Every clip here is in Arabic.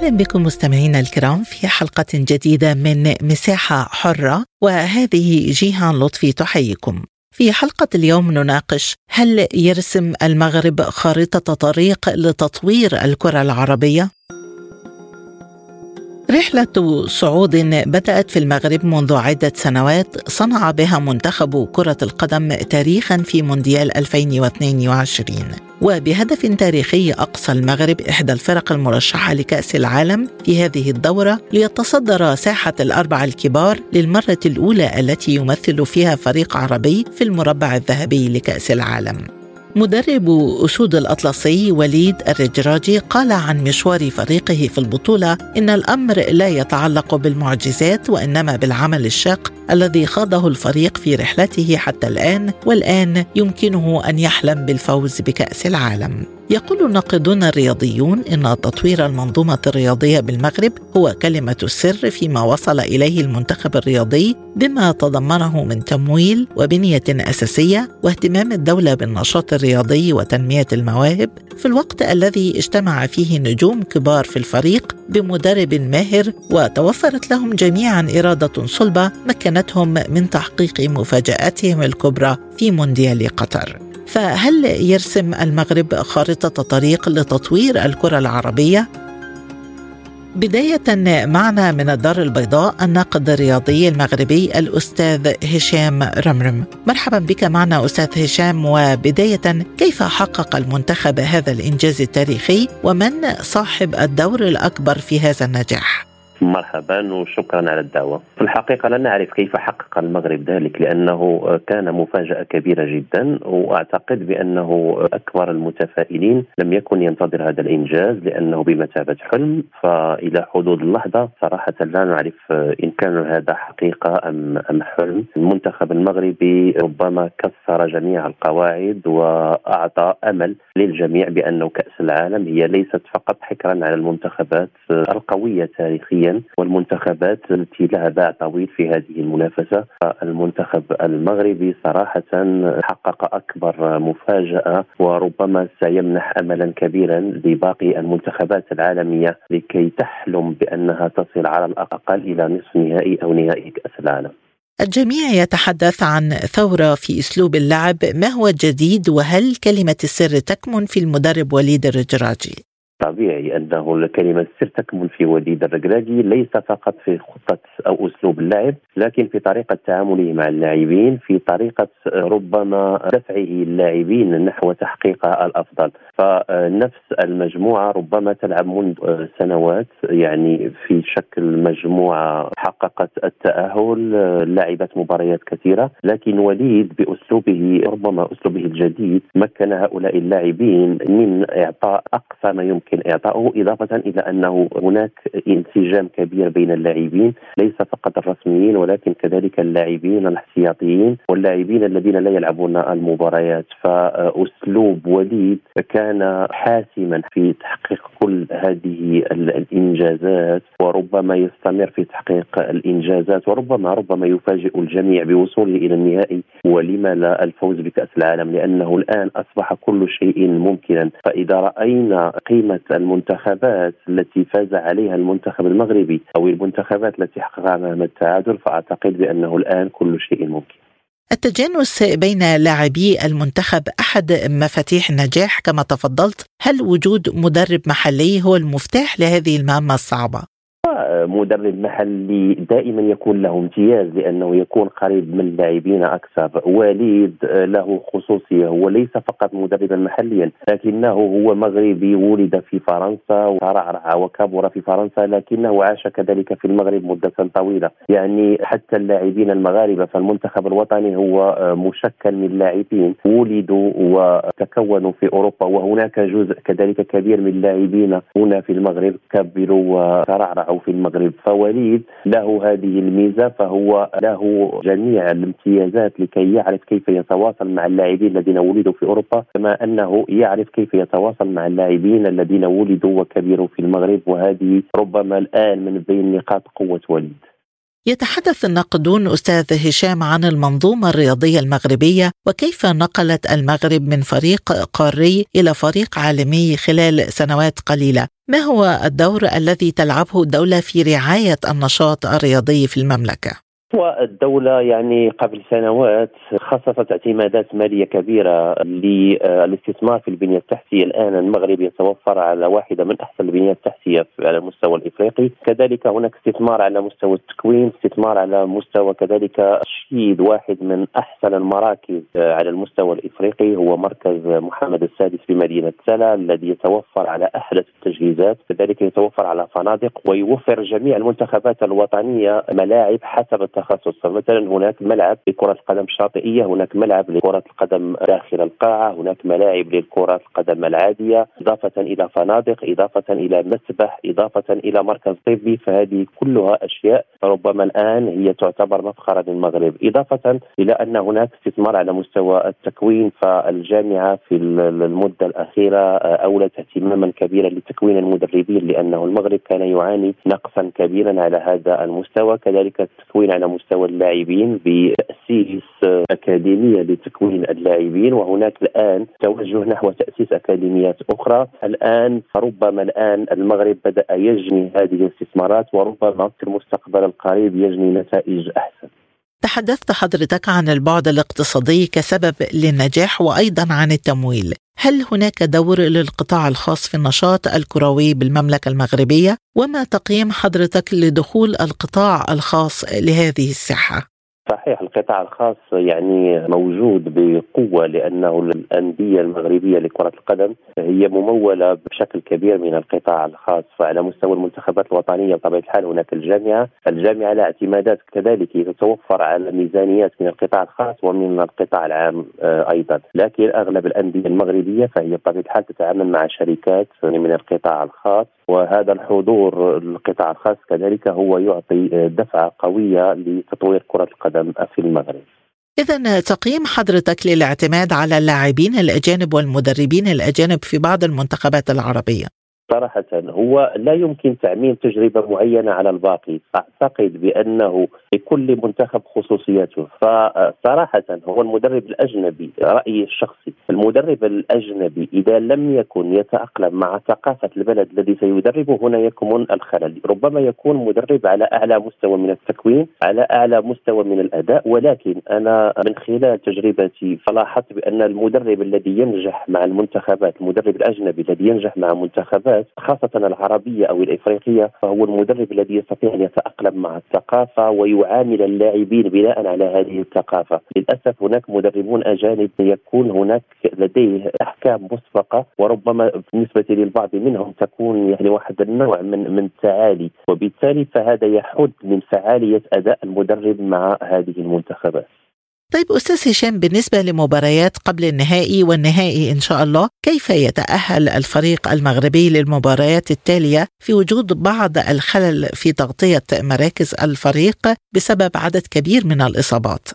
أهلا بكم مستمعينا الكرام في حلقة جديدة من مساحة حرة وهذه جيهان لطفي تحييكم. في حلقة اليوم نناقش هل يرسم المغرب خارطه طريق لتطوير الكرة العربية؟ رحلة صعود بدأت في المغرب منذ عدة سنوات صنع بها منتخب كرة القدم تاريخا في مونديال 2022 وبهدف تاريخي أقصى المغرب إحدى الفرق المرشحة لكأس العالم في هذه الدورة ليتصدر ساحة الأربعة الكبار للمرة الأولى التي يمثل فيها فريق عربي في المربع الذهبي لكأس العالم. مدرب أسود الأطلسي وليد الرجراجي قال عن مشوار فريقه في البطولة إن الأمر لا يتعلق بالمعجزات وإنما بالعمل الشاق الذي خاضه الفريق في رحلته حتى الآن والآن يمكنه أن يحلم بالفوز بكأس العالم. يقول الناقدون الرياضيون إن تطوير المنظومة الرياضية بالمغرب هو كلمة السر فيما وصل إليه المنتخب الرياضي بما تضمنه من تمويل وبنية أساسية واهتمام الدولة بالنشاط الرياضي وتنمية المواهب في الوقت الذي اجتمع فيه نجوم كبار في الفريق بمدرب ماهر وتوفرت لهم جميعا إرادة صلبة مكنتهم من تحقيق مفاجآتهم الكبرى في مونديال قطر. فهل يرسم المغرب خارطة طريق لتطوير الكرة العربية؟ بداية معنا من الدار البيضاء الناقد الرياضي المغربي الأستاذ هشام رمرم مرحبا بك معنا أستاذ هشام وبداية كيف حقق المنتخب هذا الإنجاز التاريخي ومن صاحب الدور الأكبر في هذا النجاح؟ مرحبا وشكرا على الدعوة. في الحقيقة لا نعرف كيف حقق المغرب ذلك لأنه كان مفاجأة كبيرة جدا وأعتقد بأنه أكبر المتفائلين لم يكن ينتظر هذا الإنجاز لأنه بمثابة حلم فإلى حدود اللحظة صراحة لا نعرف إن كان هذا حقيقة ام أم حلم. المنتخب المغربي ربما كسر جميع القواعد وأعطى أمل للجميع بأنه كأس العالم هي ليست فقط حكرا على المنتخبات القوية تاريخيا والمنتخبات التي باع طويل في هذه المنافسة المنتخب المغربي صراحة حقق أكبر مفاجأة وربما سيمنح أملا كبيرا لباقي المنتخبات العالمية لكي تحلم بأنها تصل على الأقل إلى نصف نهائي أو نهائي كأس العالم. الجميع يتحدث عن ثورة في أسلوب اللعب ما هو الجديد وهل كلمة السر تكمن في المدرب وليد الرجراجي؟ طبيعي أنه الكلمة السر تكمن في وليد الركراجي ليس فقط في خطة أو أسلوب اللعب لكن في طريقة تعامله مع اللاعبين في طريقة ربما دفعه اللاعبين نحو تحقيق الأفضل. فنفس المجموعة ربما تلعب منذ سنوات يعني في شكل مجموعة حققت التأهل لعبت مباريات كثيرة لكن وليد بأسلوبه ربما أسلوبه الجديد مكن هؤلاء اللاعبين من إعطاء أقصى ما يمكن يمكن اعطائه إضافة إلى أنه هناك انسجام كبير بين اللاعبين ليس فقط الرسميين ولكن كذلك اللاعبين الاحتياطيين واللاعبين الذين لا يلعبون المباريات. فأسلوب وليد كان حاسما في تحقيق كل هذه الإنجازات وربما يستمر في تحقيق الإنجازات وربما ربما يفاجئ الجميع بوصوله إلى النهائي. ولما لا الفوز بكأس العالم؟ لأنه الآن أصبح كل شيء ممكنا. فإذا رأينا قيمه المنتخبات التي فاز عليها المنتخب المغربي أو المنتخبات التي حققها امام التعادل فأعتقد بأنه الآن كل شيء ممكن. التجانس بين لاعبي المنتخب أحد مفاتيح النجاح كما تفضلت، هل وجود مدرب محلي هو المفتاح لهذه المهمة الصعبة؟ مدرب محلي دائما يكون له امتياز لأنه يكون قريب من اللاعبين أكثر. وليد له خصوصية. هو ليس فقط مدربا محليا لكنه هو مغربي ولد في فرنسا وترعرع وكبر في فرنسا لكنه عاش كذلك في المغرب مدة طويلة. يعني حتى اللاعبين المغاربة فالمنتخب الوطني هو مشكل من لاعبين ولدوا وتكونوا في أوروبا وهناك جزء كذلك كبير من اللاعبين هنا في المغرب كبروا وترعرعوا في المغرب. المغرب. فوليد له هذه الميزة فهو له جميع الامتيازات لكي يعرف كيف يتواصل مع اللاعبين الذين ولدوا في أوروبا كما أنه يعرف كيف يتواصل مع اللاعبين الذين ولدوا وكبروا في المغرب. وهذه ربما الآن من بين نقاط قوة وليد يتحدث الناقدون أستاذ هشام عن المنظومة الرياضية المغربية وكيف نقلت المغرب من فريق قاري إلى فريق عالمي خلال سنوات قليلة. ما هو الدور الذي تلعبه الدولة في رعاية النشاط الرياضي في المملكة؟ والدولة يعني قبل سنوات خصصت اعتمادات مالية كبيرة للاستثمار في البنية التحتية. الآن المغرب يتوفر على واحدة من أحسن البنية التحتية على المستوى الإفريقي. كذلك هناك استثمار على مستوى التكوين استثمار على مستوى كذلك تشييد واحد من أحسن المراكز على المستوى الإفريقي. هو مركز محمد السادس في مدينة سلا الذي يتوفر على أحدث التجهيزات. كذلك يتوفر على فنادق ويوفر جميع المنتخبات الوطنية ملاعب حسب التخصص فمثلا هناك ملعب لكرة القدم الشاطئية هناك ملعب لكرة القدم داخل القاعة هناك ملاعب للكرة القدم العادية إضافة إلى فنادق إضافة إلى مسبح إضافة إلى مركز طبي. فهذه كلها أشياء ربما الآن هي تعتبر مفخرة للمغرب. إضافة إلى أن هناك استثمار على مستوى التكوين فالجامعة في المدة الأخيرة أولت اهتماما كبيرا لتكوين المدربين لأنه المغرب كان يعاني نقصا كبيرا على هذا المستوى. كذلك التكوين على مستوى اللاعبين بتأسيس أكاديمية لتكوين اللاعبين وهناك الآن توجه نحو تأسيس أكاديميات أخرى. الآن ربما الآن المغرب بدأ يجني هذه الاستثمارات وربما في المستقبل القريب يجني نتائج أحسن. تحدثت حضرتك عن البعد الاقتصادي كسبب للنجاح وأيضا عن التمويل. هل هناك دور للقطاع الخاص في النشاط الكروي بالمملكة المغربية؟ وما تقييم حضرتك لدخول القطاع الخاص لهذه الساحة؟ صحيح القطاع الخاص يعني موجود بقوة لأنه الأندية المغربية لكرة القدم هي ممولة بشكل كبير من القطاع الخاص. فعلى مستوى المنتخبات الوطنية بطبيعة الحال هناك الجامعة. الجامعة لها اعتمادات كذلك تتوفر على ميزانيات من القطاع الخاص ومن القطاع العام آه، أيضا. لكن أغلب الأندية المغربية فهي بطبيعة الحال تتعامل مع شركات من القطاع الخاص. وهذا الحضور القطاع الخاص كذلك هو يعطي دفعة قوية لتطوير كرة القدم. في المغرب. إذا تقييم حضرتك للاعتماد على اللاعبين الأجانب والمدربين الأجانب في بعض المنتخبات العربية. صراحة هو لا يمكن تعميم تجربة معينة على الباقي. أعتقد بأنه لكل منتخب خصوصيته. فصراحة هو المدرب الأجنبي رأيي الشخصي المدرب الأجنبي إذا لم يكن يتأقلم مع ثقافة البلد الذي سيدربه هنا يكمن الخلل. ربما يكون مدرب على أعلى مستوى من التكوين على أعلى مستوى من الأداء. ولكن أنا من خلال تجربتي فلاحظت بأن المدرب الذي ينجح مع المنتخبات المدرب الأجنبي الذي ينجح مع منتخبات خاصة العربية أو الإفريقية فهو المدرب الذي يستطيع أن يتأقلم مع الثقافة ويعامل اللاعبين بناء على هذه الثقافة. للأسف هناك مدربون أجانب يكون هناك لديه أحكام مسبقة وربما بالنسبة للبعض منهم تكون يعني واحد النوع من من التعالي وبالتالي فهذا يحد من فعالية أداء المدرب مع هذه المنتخبات. طيب أستاذ هشام بالنسبة لمباريات قبل النهائي والنهائي إن شاء الله كيف يتأهل الفريق المغربي للمباريات التالية في وجود بعض الخلل في تغطية مراكز الفريق بسبب عدد كبير من الإصابات؟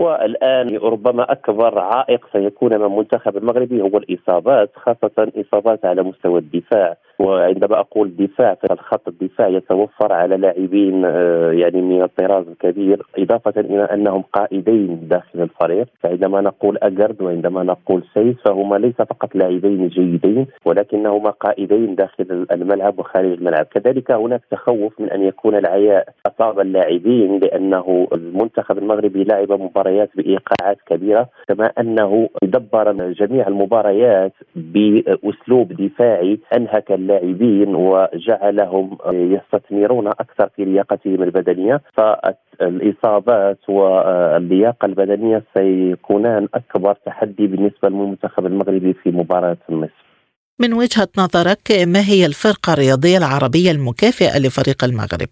والآن ربما أكبر عائق سيكون من المنتخب المغربي هو الإصابات خاصة إصابات على مستوى الدفاع. وعندما أقول دفاع فالخط الدفاع يتوفر على لاعبين آه، يعني من الطراز الكبير إضافة إلى أنهم قائدين داخل الفريق. فعندما نقول أجرد وعندما نقول سيس فهما ليس فقط لاعبين جيدين ولكنهما قائدين داخل الملعب وخارج الملعب. كذلك هناك تخوف من أن يكون العياء أصاب اللاعبين لأنه المنتخب المغربي لعب مباريات بإيقاعات كبيرة كما أنه دبر جميع المباريات بأسلوب دفاعي أنهك اللاعبين وجعلهم يستثمرون أكثر في لياقتهم البدنية فالإصابات واللياقة البدنية سيكونان أكبر تحدي بالنسبة للمنتخب المغربي في مباراة النصف. من وجهة نظرك ما هي الفرقة الرياضية العربية المكافئة لفريق المغرب؟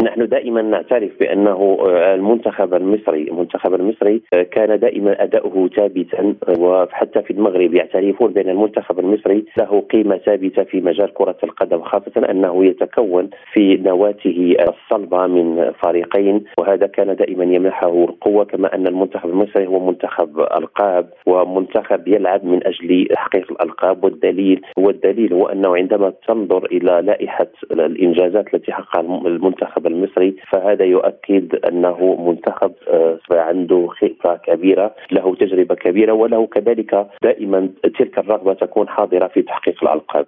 نحن دائما نعترف بأنه المنتخب المصري المنتخب المصري كان دائما أداؤه ثابتا وحتى في المغرب يعترفون بأن المنتخب المصري له قيمة ثابتة في مجال كرة القدم خاصة أنه يتكون في نواته الصلبة من فريقين وهذا كان دائما يمنحه القوة كما أن المنتخب المصري هو منتخب ألقاب ومنتخب يلعب من أجل تحقيق الألقاب والدليل والدليل هو أنه عندما تنظر إلى لائحة الإنجازات التي حققها المنتخب المصري فهذا يؤكد أنه منتخب آه، عنده خبرة كبيرة له تجربة كبيرة وله كذلك دائما تلك الرغبة تكون حاضرة في تحقيق الألقاب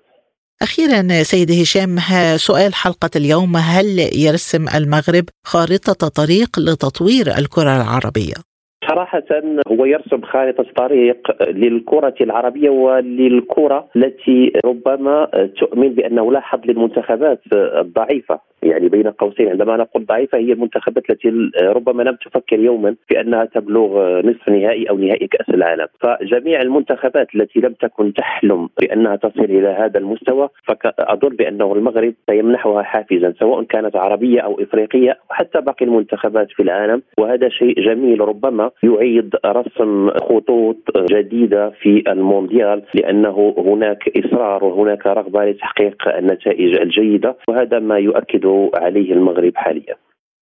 أخيرا سيد هشام سؤال حلقة اليوم هل يرسم المغرب خارطة طريق لتطوير الكرة العربية؟ صراحة هو يرسم خارطة طريق للكرة العربية وللكرة التي ربما تؤمن بأنه لا حظ للمنتخبات الضعيفة. يعني بين قوسين عندما نقول ضعيفة هي المنتخبات التي ربما لم تفكر يوما بأنها تبلغ نصف نهائي أو نهائي كأس العالم، فجميع المنتخبات التي لم تكن تحلم بأنها تصل إلى هذا المستوى فأظن بأنه المغرب سيمنحها حافزا سواء كانت عربية أو إفريقية أو حتى باقي المنتخبات في العالم. وهذا شيء جميل ربما يعيد رسم خطوط جديدة في المونديال لأنه هناك إصرار وهناك رغبة لتحقيق النتائج الجيدة وهذا ما يؤكد عليه المغرب حاليا.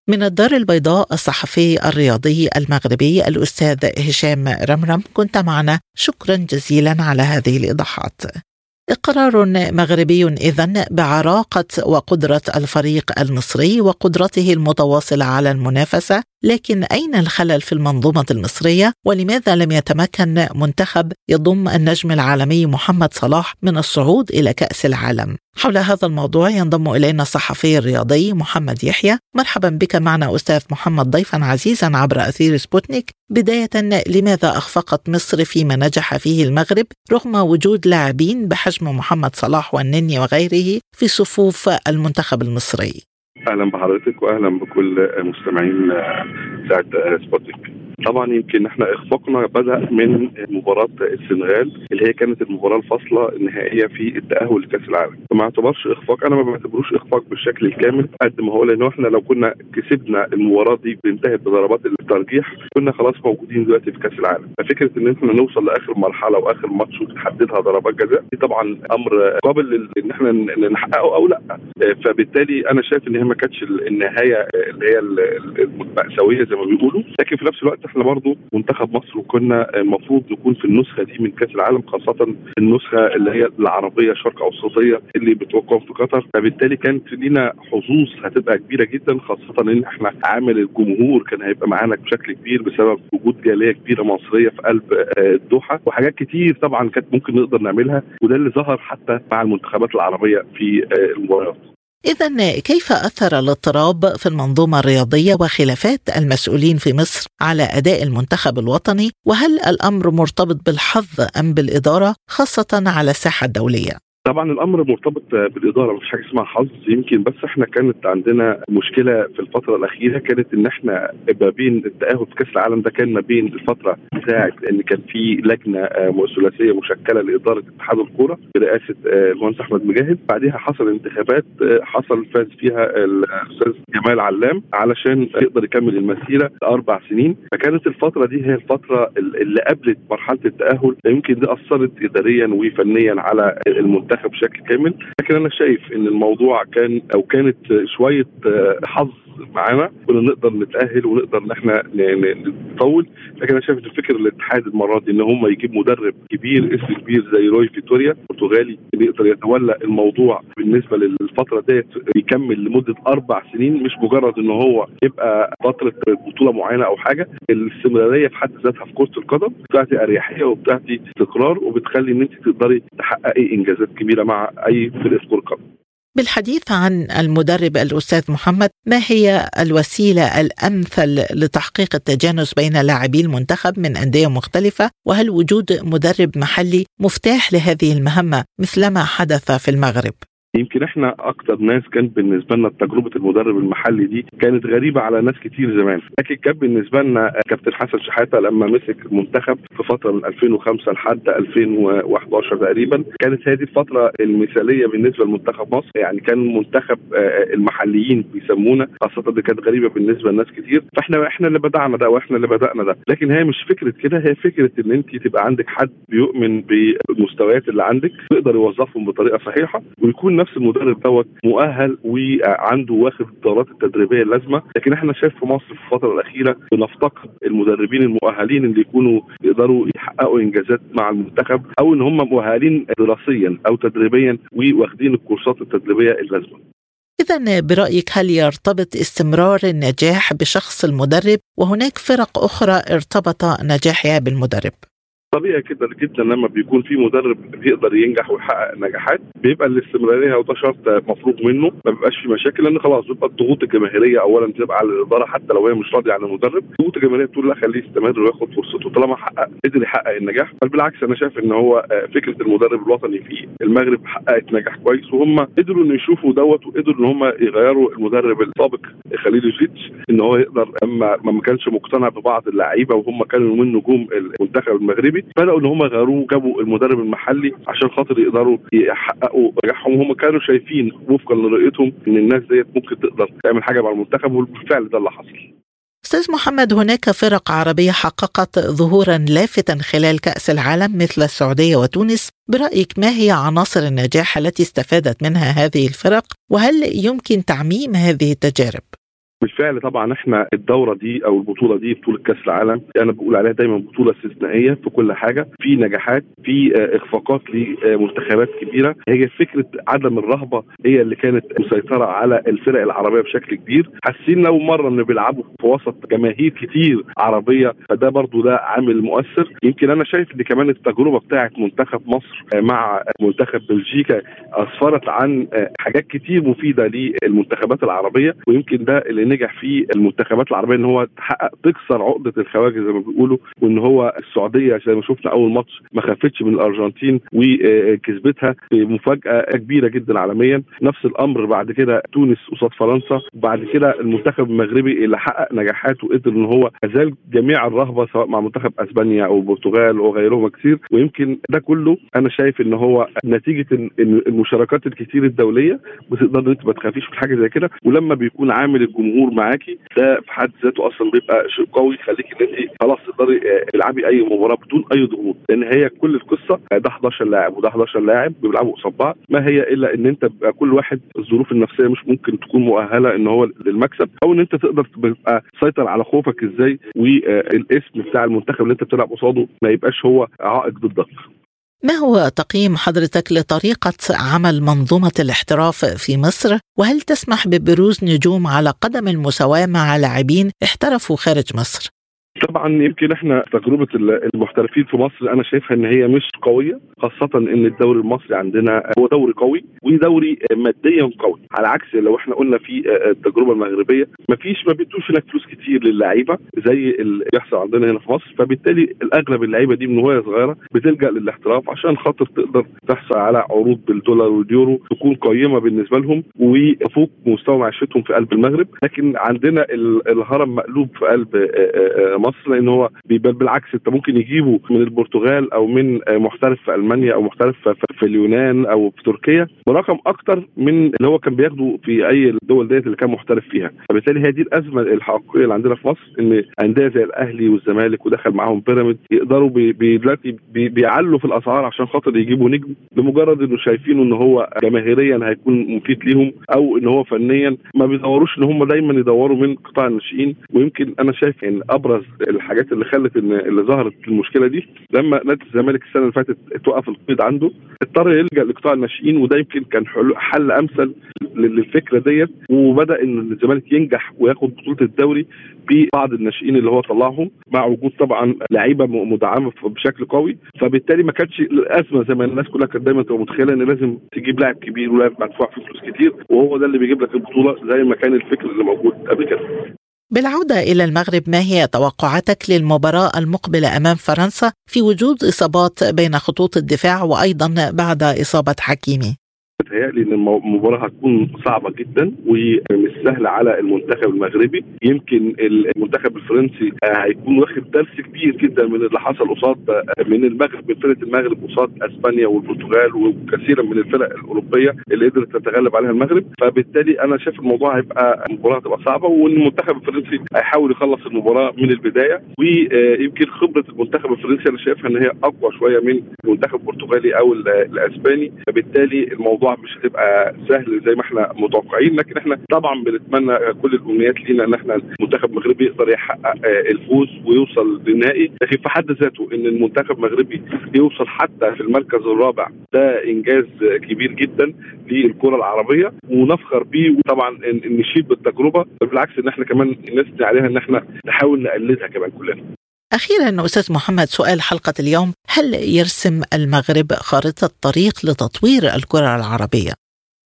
من الدار البيضاء الصحفي الرياضي المغربي الأستاذ هشام رمرم كنت معنا. شكرا جزيلا على هذه الإيضاحات. إقرار مغربي إذن بعراقة وقدرة الفريق المصري وقدرته المتواصلة على المنافسة لكن أين الخلل في المنظومة المصرية؟ ولماذا لم يتمكن منتخب يضم النجم العالمي محمد صلاح من الصعود إلى كأس العالم؟ حول هذا الموضوع ينضم إلينا الصحفي الرياضي محمد يحيى. مرحبا بك معنا أستاذ محمد ضيفا عزيزا عبر أثير سبوتنيك. بداية لماذا أخفقت مصر فيما نجح فيه المغرب رغم وجود لاعبين بحجم محمد صلاح والنني وغيره في صفوف المنتخب المصري؟ أهلا بحضرتك واهلا بكل مستمعين ساعة سبوتنيك طبعا يمكن إحنا إخفاقنا بدأ من مباراة السنغال اللي هي كانت المباراة الفاصلة النهائية في التأهل لكأس العالم. فما اعتبرش إخفاق أنا ما بعتبروش إخفاق بالشكل الكامل قد ما هو لأنه إحنا لو كنا كسبنا المباراة دي بانتهت بضربات الترجيح كنا خلاص موجودين دلوقتي في كأس العالم. ففكرة إن إحنا نوصل لآخر مرحلة وآخر ماتش وتحددها ضربات جزاء دي طبعا أمر قابل إن إحنا نحققه أو لأ. فبالتالي أنا شايف إن هي ما كانتش النهاية اللي هي المأساوية زي ما بيقولوا. لكن في نفس الوقت إحنا برضو منتخب مصر وكنا المفروض نكون في النسخة دي من كأس العالم خاصة النسخة اللي هي العربية الشرق أوسطية اللي بتقام في قطر. فبالتالي كانت لينا حظوظ هتبقى كبيرة جدا خاصة إن إحنا عامل الجمهور كان هيبقى معانا بشكل كبير بسبب وجود جالية كبيرة مصرية في قلب آه، الدوحه وحاجات كتير طبعا كانت ممكن نقدر نعملها وده اللي ظهر حتى مع المنتخبات العربية في آه، المباريات. إذا كيف أثر الاضطراب في المنظومة الرياضية وخلافات المسؤولين في مصر على أداء المنتخب الوطني؟ وهل الأمر مرتبط بالحظ أم بالإدارة خاصة على الساحة الدولية؟ طبعا الأمر مرتبط بالإدارة مفيش حاجة اسمها حظ. يمكن بس إحنا كانت عندنا مشكلة في الفترة الأخيرة كانت إن إحنا ما بين التاهل في كأس العالم ده كان ما بين الفترة بتاعه إن كان في لجنة آه، ثلاثية مشكلة لإدارة اتحاد الكورة برئاسة آه، المهندس أحمد مجاهد. بعدها حصل انتخابات آه، حصل فاز فيها الأستاذ جمال علام علشان يقدر يكمل المسيرة أربع سنين. فكانت الفترة دي هي الفترة اللي قبلت مرحلة التأهل. يمكن دي أثرت اداريا وفنيا على المنتخب. المنتخب بشكل كامل. لكن أنا شايف إن الموضوع كان أو كانت شوية آه، حظ معانا. كنا نقدر نتأهل ونقدر إن إحنا نطول. لكن أنا شايف ان فكر الاتحاد المرة دي إن هم يجيب مدرب كبير اسم كبير زي روي فيتوريا برتغالي اللي يقدر يتولى الموضوع بالنسبة للفترة ديت يكمل لمدة أربع سنين. مش مجرد إن هو يبقى فترة بطولة معينة أو حاجة. الاستمرارية في حد ذاتها في كرة القدم بتعطي أريحية وبتعطي استقرار وبتخلي إن أنت تقدري تحققي إنجازات كبيرة مع أي كرة قدم بالحديث عن المدرب الأستاذ محمد ما هي الوسيلة الأمثل لتحقيق التجانس بين لاعبي المنتخب من أندية مختلفة وهل وجود مدرب محلي مفتاح لهذه المهمة مثلما حدث في المغرب؟ يمكن إحنا أكتر ناس كان بالنسبة لنا تجربة المدرب المحلي دي كانت غريبة على ناس كتير زمان. لكن كان بالنسبة لنا كابتن حسن شحاته لما مسك المنتخب في فترة من 2005 لحد 2011 تقريبا كانت هذه الفترة المثالية بالنسبة لمنتخب مصر. يعني كان منتخب آه، المحليين بيسمونا خاصة دي كانت غريبة بالنسبة لناس كتير. فاحنا إحنا اللي بدعنا ده وإحنا اللي بدأنا ده. لكن هي مش فكرة كده هي فكرة إن أنت تبقى عندك حد بيؤمن بالمستويات اللي عندك يقدر يوظفهم بطريقة صحيحة ويكون نفس المدرب دوت مؤهل وعنده واخد الدورات التدريبية اللازمة لكن إحنا شايف في مصر في الفترة الأخيرة بنفتقد المدربين المؤهلين اللي يكونوا يقدروا يحققوا إنجازات مع المنتخب أو إن هم مؤهلين دراسيا أو تدريبيا وواخدين الكورسات التدريبية اللازمة إذا برأيك هل يرتبط استمرار النجاح بشخص المدرب وهناك فرق أخرى ارتبط نجاحها بالمدرب؟ طبيعي جدا جدا لما بيكون في مدرب بيقدر ينجح ويحقق نجاحات بيبقى الاستمرارية وده شرط مفروغ منه ما بيبقاش في مشاكل لأن خلاص بيبقى الضغوط الجماهيرية اولا بتبقى على الإدارة حتى لو هي مش راضية عن المدرب. الضغوط الجماهيرية تقول لا خليه يستمر وياخد فرصته طالما حقق قدر يحقق النجاح. بل بالعكس أنا شايف إن هو آه، فكرة المدرب الوطني في المغرب حققت نجاح كويس وهم قدروا ان يشوفوا دوت وقدروا إن هم يغيروا المدرب السابق خليل جيتش إن هو يقدر أما ما كانش مقتنع ببعض اللعيبة وهم كانوا من نجوم المنتخب المغربي بدأوا إن هم غيروه جابوا المدرب المحلي عشان خاطر يقدروا يحققوا نجاحهم. وهم كانوا شايفين وفقا لرؤيتهم إن الناس ديت ممكن تقدر تعمل حاجة مع المنتخب وبالفعل ده اللي حصل. أستاذ محمد هناك فرق عربية حققت ظهورا لافتا خلال كأس العالم مثل السعودية وتونس. برأيك ما هي عناصر النجاح التي استفادت منها هذه الفرق؟ وهل يمكن تعميم هذه التجارب؟ بالفعل طبعا إحنا الدورة دي أو البطولة دي بطولة كأس العالم أنا بقول عليها دايما بطولة استثنائية في كل حاجة في نجاحات في آه، إخفاقات لمنتخبات كبيرة. هي فكرة عدم الرهبة هي اللي كانت مسيطرة على الفرق العربية بشكل كبير. حاسين لو مرة ان بيلعبوا في وسط جماهير كتير عربية فده برضو ده عامل مؤثر. يمكن أنا شايف إن كمان التجربة بتاعه منتخب مصر آه، مع منتخب بلجيكا اسفرت عن آه، حاجات كتير مفيدة للمنتخبات العربية ويمكن ده اللي نجح فيه المنتخبات العربية إن هو تحقق تكسر عقدة الخواجة زي ما بيقولوا وإن هو السعودية زي ما شفنا أول ماتش ما خافتش من الأرجنتين وكسبتها بمفاجأة كبيرة جدا عالميا. نفس الأمر بعد كده تونس قصاد فرنسا. وبعد كده المنتخب المغربي اللي حقق نجاحات وقدر إن هو أزال جميع الرهبة سواء مع منتخب أسبانيا أو البرتغال وغيرهم كثير ويمكن ده كله أنا شايف إن هو نتيجة المشاركات الكثير الدولية بتقدر إن أنت ما تخافيش من حاجة زي كده. ولما بيكون عامل الجمهور الجمهور معاكي ده في حد ذاته أصلا بيبقى شيء قوي يخليك إن أنت خلاص تقدري آه، تلعبي أي مباراة بدون أي ضغوط. لأن هي كل القصة آه، ده 11 لاعب وده 11 لاعب بيلعبوا قصاد بعض. ما هي إلا إن أنت بيبقى كل واحد الظروف النفسية مش ممكن تكون مؤهلة إن هو للمكسب أو إن أنت تقدر تبقى تسيطر على خوفك إزاي والاسم بتاع المنتخب اللي أنت بتلعب قصاده ما يبقاش هو عائق ضدك. ما هو تقييم حضرتك لطريقة عمل منظومة الاحتراف في مصر؟ وهل تسمح ببروز نجوم على قدم المساواة مع لاعبين احترفوا خارج مصر؟ طبعا يمكن إحنا تجربة المحترفين في مصر أنا شايفها إن هي مش قوية خاصة إن الدوري المصري عندنا هو دوري قوي ودوري ماديا قوي. على عكس لو إحنا قلنا في التجربة المغربية ما فيش ما بيدوش هناك فلوس كتير للعيبة زي اللي بيحصل عندنا هنا في مصر. فبالتالي الأغلب اللعيبة دي من وهي صغيرة بتلجأ للاحتراف عشان خاطر تقدر تحصل على عروض بالدولار واليورو تكون قيمة بالنسبة لهم وتفوق مستوى معيشتهم في قلب المغرب. لكن عندنا الهرم مقلوب في قلب مصر لأن هو بالعكس أنت ممكن يجيبه من البرتغال أو من محترف في ألمانيا أو محترف في اليونان أو في تركيا. برقم أكتر من اللي هو كان بياخده في أي الدول ديت اللي كان محترف فيها. فبالتالي هي دي الأزمة الحقيقية اللي عندنا في مصر إن أندية زي الأهلي والزمالك ودخل معاهم بيراميدز يقدروا دلوقتي بي بيعلوا في الأسعار عشان خاطر يجيبوا نجم لمجرد إنه شايفينه إن هو جماهيريا هيكون مفيد ليهم أو إن هو فنيا. ما بيدوروش إن هم دايما يدوروا من قطاع الناشئين. ويمكن أنا شايف إن أبرز الحاجات اللي خلت ان اللي ظهرت المشكلة دي. لما نادي الزمالك السنة اللي فاتت توقف القيد عنده اضطر يلجأ لقطاع الناشئين وده يمكن كان حل أمثل للفكرة ديت. وبدأ إن الزمالك ينجح وياخد بطولة الدوري ببعض الناشئين اللي هو طلعهم مع وجود طبعا لعيبة مدعمة بشكل قوي. فبالتالي ما كانش الأزمة زي ما الناس كلها كانت دايما تبقى متخيلة إن لازم تجيب لاعب كبير ولاعب مدفوع فيه فلوس كتير وهو ده اللي بيجيب لك البطولة زي ما كان الفكر اللي موجود قبل كده. بالعودة إلى المغرب ما هي توقعاتك للمباراة المقبلة أمام فرنسا في وجود إصابات بين خطوط الدفاع وأيضا بعد إصابة حكيمي؟ متهيألي إن المباراة هتكون صعبة جدا ومش سهلة على المنتخب المغربي. يمكن المنتخب الفرنسي هيكون واخد درس كبير جدا من اللي حصل قصاد من المغرب من فرقة المغرب قصاد أسبانيا والبرتغال وكثيرا من الفرق الأوروبية اللي قدرت تتغلب عليها المغرب. فبالتالي أنا شايف الموضوع هيبقى المباراة هتبقى صعبة والمنتخب الفرنسي هيحاول يخلص المباراة من البداية. ويمكن خبرة المنتخب الفرنسي أنا شايفها إن هي أقوى شوية من المنتخب البرتغالي أو الأسباني. فبالتالي الموضوع مش هتبقى سهل زي ما إحنا متوقعين لكن إحنا طبعا بنتمنى كل الأمنيات لينا إن إحنا المنتخب المغربي يقدر يحقق الفوز ويوصل للنهائي. لكن في حد ذاته إن المنتخب المغربي يوصل حتى في المركز الرابع ده إنجاز كبير جدا للكرة العربية ونفخر بيه. وطبعا نشيد بالتجربة بالعكس إن إحنا كمان نثني عليها إن إحنا نحاول نقلدها كمان كلنا. أخيرا أستاذ محمد سؤال حلقة اليوم هل يرسم المغرب خارطة طريق لتطوير الكرة العربية؟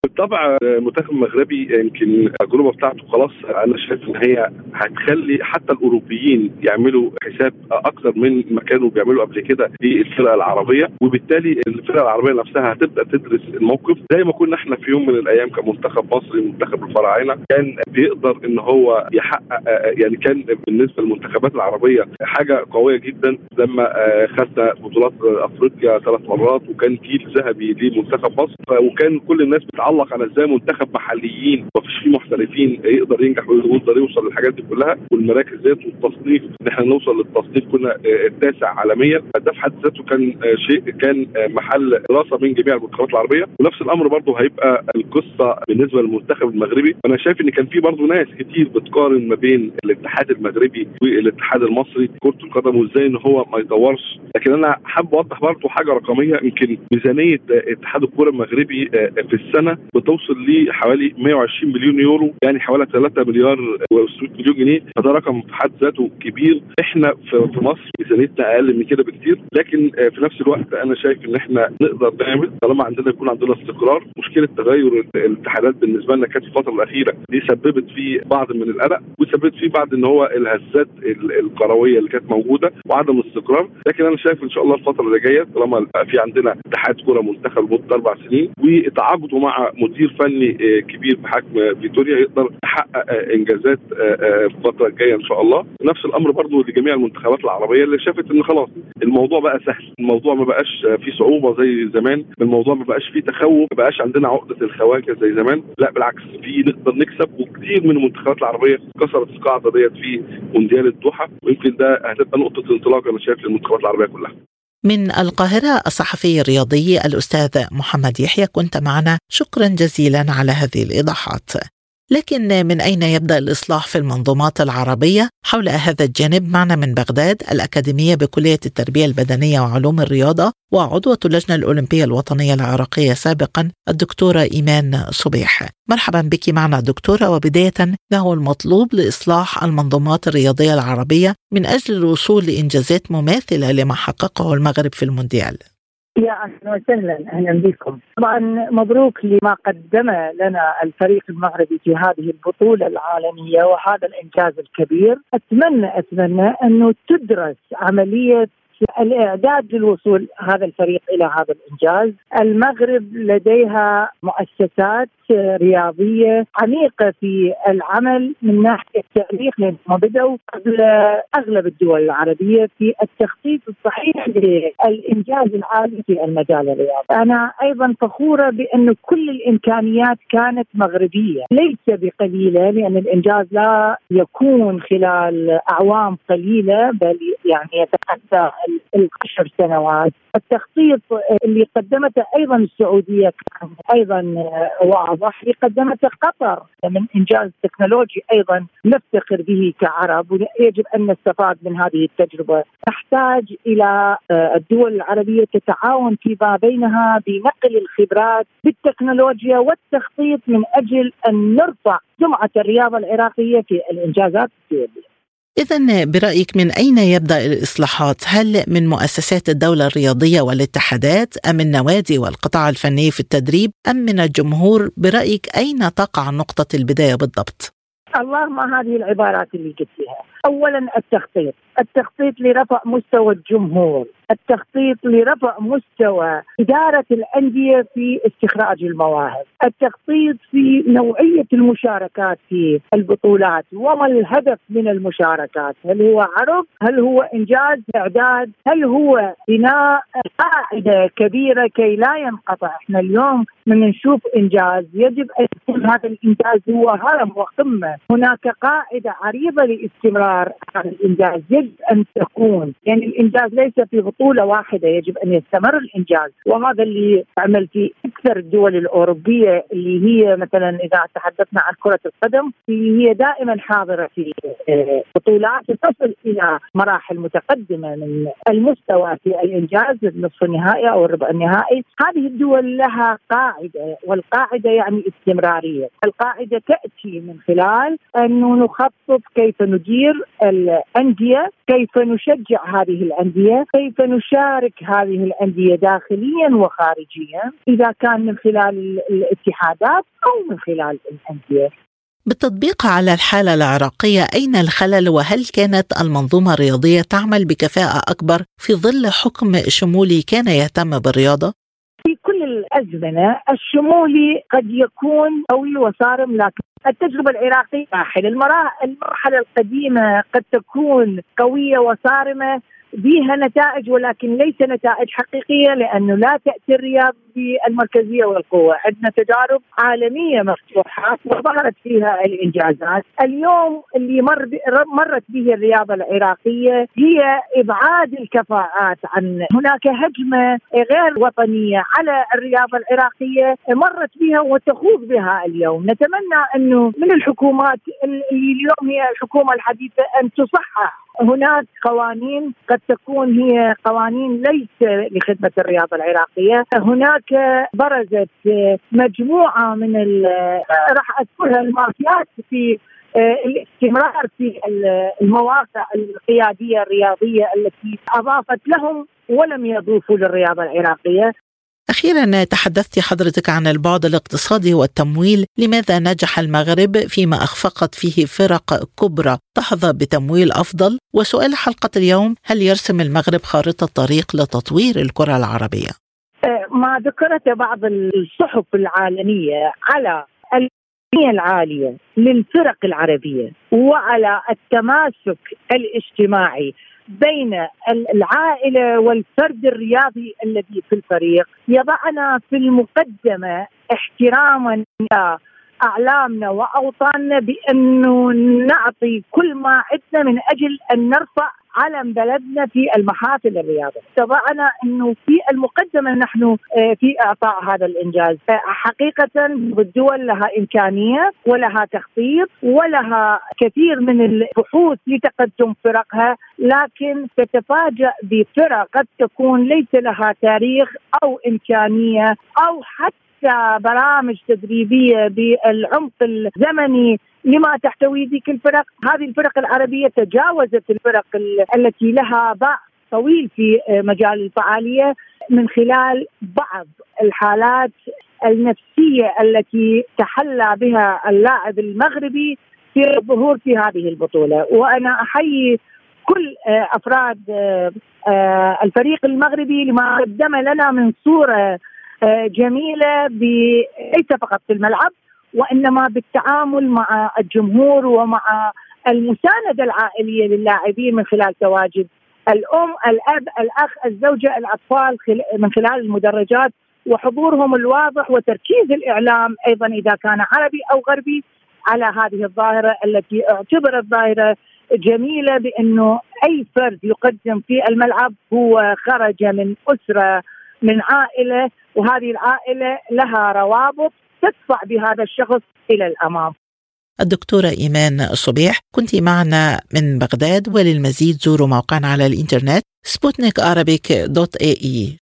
بالطبع المنتخب المغربي يمكن التجربة بتاعته خلاص أنا شايف إن هي هتخلي حتى الأوروبيين يعملوا حساب أكثر من ما كانوا بيعملوا قبل كده للفرق العربية. وبالتالي الفرق العربية نفسها هتبدأ تدرس الموقف. زي ما كنا إحنا في يوم من الأيام كمنتخب مصري منتخب الفراعنه كان بيقدر إن هو يحقق يعني كان بالنسبة للمنتخبات العربية حاجة قوية جدا. لما خدنا بطولات أفريقيا ثلاث مرات وكان جيل ذهبي لمنتخب مصر وكان كل الناس بتعلق على إزاي منتخب محليين مفيش فيه محترفين يقدر ينجح ويقدر يوصل للحاجات دي كلها والمراكز ديت والتصنيف إن إحنا نوصل للتصنيف كنا التاسع عالميا. ده في حد ذاته كان شيء كان محل دراسة من جميع المنتخبات العربية. ونفس الأمر برضه هيبقى القصة بالنسبة للمنتخب المغربي. أنا شايف إن كان في برضه ناس كتير بتقارن ما بين الاتحاد المغربي والاتحاد المصري كرة القدم وإزاي إن هو ما يطورش. لكن أنا حابب أوضح برضه حاجة رقمية يمكن ميزانية اتحاد الكره المغربي في السنة بتوصل لحوالي 120 مليون يورو يعني حوالي 3 مليار و600 مليون جنيه. فده رقم في حد ذاته كبير. إحنا في مصر ميزانيتنا أقل من كده بكتير. لكن في نفس الوقت أنا شايف إن إحنا نقدر نعمل طالما عندنا يكون عندنا استقرار. مشكلة تغير الاتحادات بالنسبة لنا كانت الفترة الأخيرة دي سببت في بعض من القلق وسببت في بعض إن هو الهزات الكروية اللي كانت موجودة وعدم الاستقرار. لكن أنا شايف إن شاء الله الفترة اللي جاية طالما في عندنا اتحاد كرة منتخب لمده أربع سنين وتعاقدوا مع مدير فني كبير بحجم فيتوريا يقدر يحقق إنجازات في الفترة الجاية إن شاء الله. نفس الأمر برضو لجميع المنتخبات العربية اللي شافت إن خلاص الموضوع بقى سهل. الموضوع ما بقاش فيه صعوبة زي زمان. الموضوع ما بقاش فيه تخوف ما بقاش عندنا عقدة الخواجة زي زمان. لا بالعكس في نقدر نكسب. وكثير من المنتخبات العربية كسرت القاعدة ديت في مونديال الدوحة. ويمكن ده هتبقى نقطة انطلاق أنا شايف للمنتخبات العربية كلها. من القاهرة الصحفي الرياضي الأستاذ محمد يحيى كنت معنا. شكرا جزيلا على هذه الإيضاحات. لكن من أين يبدأ الإصلاح في المنظومات العربية؟ حول هذا الجانب معنا من بغداد الأكاديمية بكلية التربية البدنية وعلوم الرياضة وعضوة اللجنة الأولمبية الوطنية العراقية سابقا الدكتورة إيمان صبيح مرحبا بك معنا دكتورة وبداية ما هو المطلوب لإصلاح المنظومات الرياضية العربية من أجل الوصول لإنجازات مماثلة لما حققه المغرب في المونديال يا أهلا وسهلا أهلا بكم. طبعا مبروك لما قدم لنا الفريق المغربي في هذه البطولة العالمية وهذا الإنجاز الكبير، أتمنى أتمنى أنه تدرس عملية الإعداد للوصول هذا الفريق إلى هذا الإنجاز، المغرب لديها مؤسسات رياضيه عميقه في العمل من ناحية التاريخ لانهم بدأوا قبل أغلب الدول العربية في التخطيط الصحيح للإنجاز العالي في المجال الرياضي. أنا أيضا فخورة بانه كل الإمكانيات كانت مغربية، ليس بقليلة لأن الإنجاز لا يكون خلال أعوام قليلة بل يعني يتحدى العشر سنوات. التخطيط اللي قدمته أيضا السعودية كان أيضا واضح. اللي قدمته قطر من إنجاز تكنولوجي أيضا نفتخر به كعرب ويجب أن نستفاد من هذه التجربة. نحتاج إلى الدول العربية تتعاون فيما بينها بنقل الخبرات بالتكنولوجيا والتخطيط من أجل أن نرفع سمعه الرياضة العراقية في الإنجازات الدوليه إذا برأيك من أين يبدأ الإصلاحات؟ هل من مؤسسات الدولة الرياضية والاتحادات أم النوادي والقطاع الفني في التدريب أم من الجمهور؟ برأيك أين تقع نقطة البداية بالضبط؟ اللهم هذه العبارات اللي قلتها أولا التخطيط. التخطيط لرفع مستوى الجمهور. التخطيط لرفع مستوى إدارة الأندية في استخراج المواهب. التخطيط في نوعية المشاركات في البطولات. وما الهدف من المشاركات؟ هل هو عرض؟ هل هو إنجاز؟ إعداد؟ هل هو بناء قاعدة كبيرة كي لا ينقطع؟ إحنا اليوم من نشوف إنجاز. يجب أن يكون هذا الإنجاز هو هرم وقمة. هناك قاعدة عريضة لاستمرار. هذا الإنجاز. يجب أن تكون يعني الإنجاز ليس في بطولة واحدة يجب أن يستمر الإنجاز. وهذا اللي عمل في أكثر الدول الأوروبية اللي هي مثلا إذا تحدثنا عن كرة القدم اللي هي دائما حاضرة في آه، بطولات تصل إلى مراحل متقدمة من المستوى في الإنجاز النصف النهائي أو الربع النهائي. هذه الدول لها قاعدة والقاعدة يعني استمرارية. القاعدة تأتي من خلال أنه نخطط كيف ندير الأندية كيف نشجع هذه الأندية؟ كيف نشارك هذه الأندية داخليا وخارجيا؟ إذا كان من خلال الاتحادات أو من خلال الأندية. بالتطبيق على الحالة العراقية أين الخلل وهل كانت المنظومة الرياضية تعمل بكفاءة أكبر في ظل حكم شمولي كان يهتم بالرياضة؟ في كل الأزمنة الشمولي قد يكون قوي وصارم لكن التجربة العراقية مراحل المرحلة القديمة قد تكون قوية وصارمة. بها نتائج ولكن ليس نتائج حقيقية لأنه لا تأتي الرياض بالمركزية والقوة، عندنا تجارب عالمية مفتوحه وظهرت فيها الإنجازات، اليوم اللي مر مرت به الرياضة العراقية هي إبعاد الكفاءات عن هناك هجمة غير وطنية على الرياضة العراقية مرت بها وتخوض بها اليوم، نتمنى أنه من الحكومات اللي اليوم هي الحكومة الحديثة أن تصحح هناك قوانين قد تكون هي قوانين ليس لخدمة الرياضة العراقية، هناك برزت مجموعة من راح أذكرها المافيات في الاستمرار في المواقع القيادية الرياضية التي أضافت لهم ولم يضيفوا للرياضة العراقية. أخيرا تحدثت حضرتك عن البعد الاقتصادي والتمويل لماذا نجح المغرب فيما أخفقت فيه فرق كبرى تحظى بتمويل أفضل وسؤال حلقة اليوم هل يرسم المغرب خارطة طريق لتطوير الكرة العربية؟ أه، ما ذكرته بعض الصحف العالمية على الأهمية العالية للفرق العربية وعلى التماسك الاجتماعي بين العائلة والفرد الرياضي الذي في الفريق. يضعنا في المقدمة احتراما أعلامنا وأوطاننا بأنه نعطي كل ما عندنا من أجل أن نرفع علم بلدنا في المحافل الرياضية استطعنا أنه في المقدمة نحن آه، في إعطاء هذا الإنجاز. حقيقة الدول لها إمكانية ولها تخطيط ولها كثير من البحوث لتقدم فرقها لكن تتفاجأ بفرق قد تكون ليس لها تاريخ أو إمكانية أو حتى برامج تدريبية بالعمق الزمني لما تحتوي ذيك الفرق. هذه الفرق العربية تجاوزت الفرق التي لها باع طويل في مجال الفعالية من خلال بعض الحالات النفسية التي تحلى بها اللاعب المغربي في الظهور في هذه البطولة. وأنا أحيي كل أفراد الفريق المغربي لما قدم لنا من صورة جميلة ليس فقط في الملعب وإنما بالتعامل مع الجمهور ومع المساندة العائلية للاعبين من خلال تواجد الأم، الأب، الأخ، الزوجة، الأطفال من خلال المدرجات وحضورهم الواضح وتركيز الإعلام أيضا إذا كان عربي أو غربي على هذه الظاهرة التي اعتبرت ظاهرة جميلة بأنه أي فرد يقدم في الملعب هو خرج من أسرة من عائلة وهذه العائلة لها روابط تدفع بهذا الشخص إلى الأمام. الدكتورة إيمان صبيح كنت معنا من بغداد وللمزيد زوروا موقعنا على الإنترنت سبوتنيك dot ae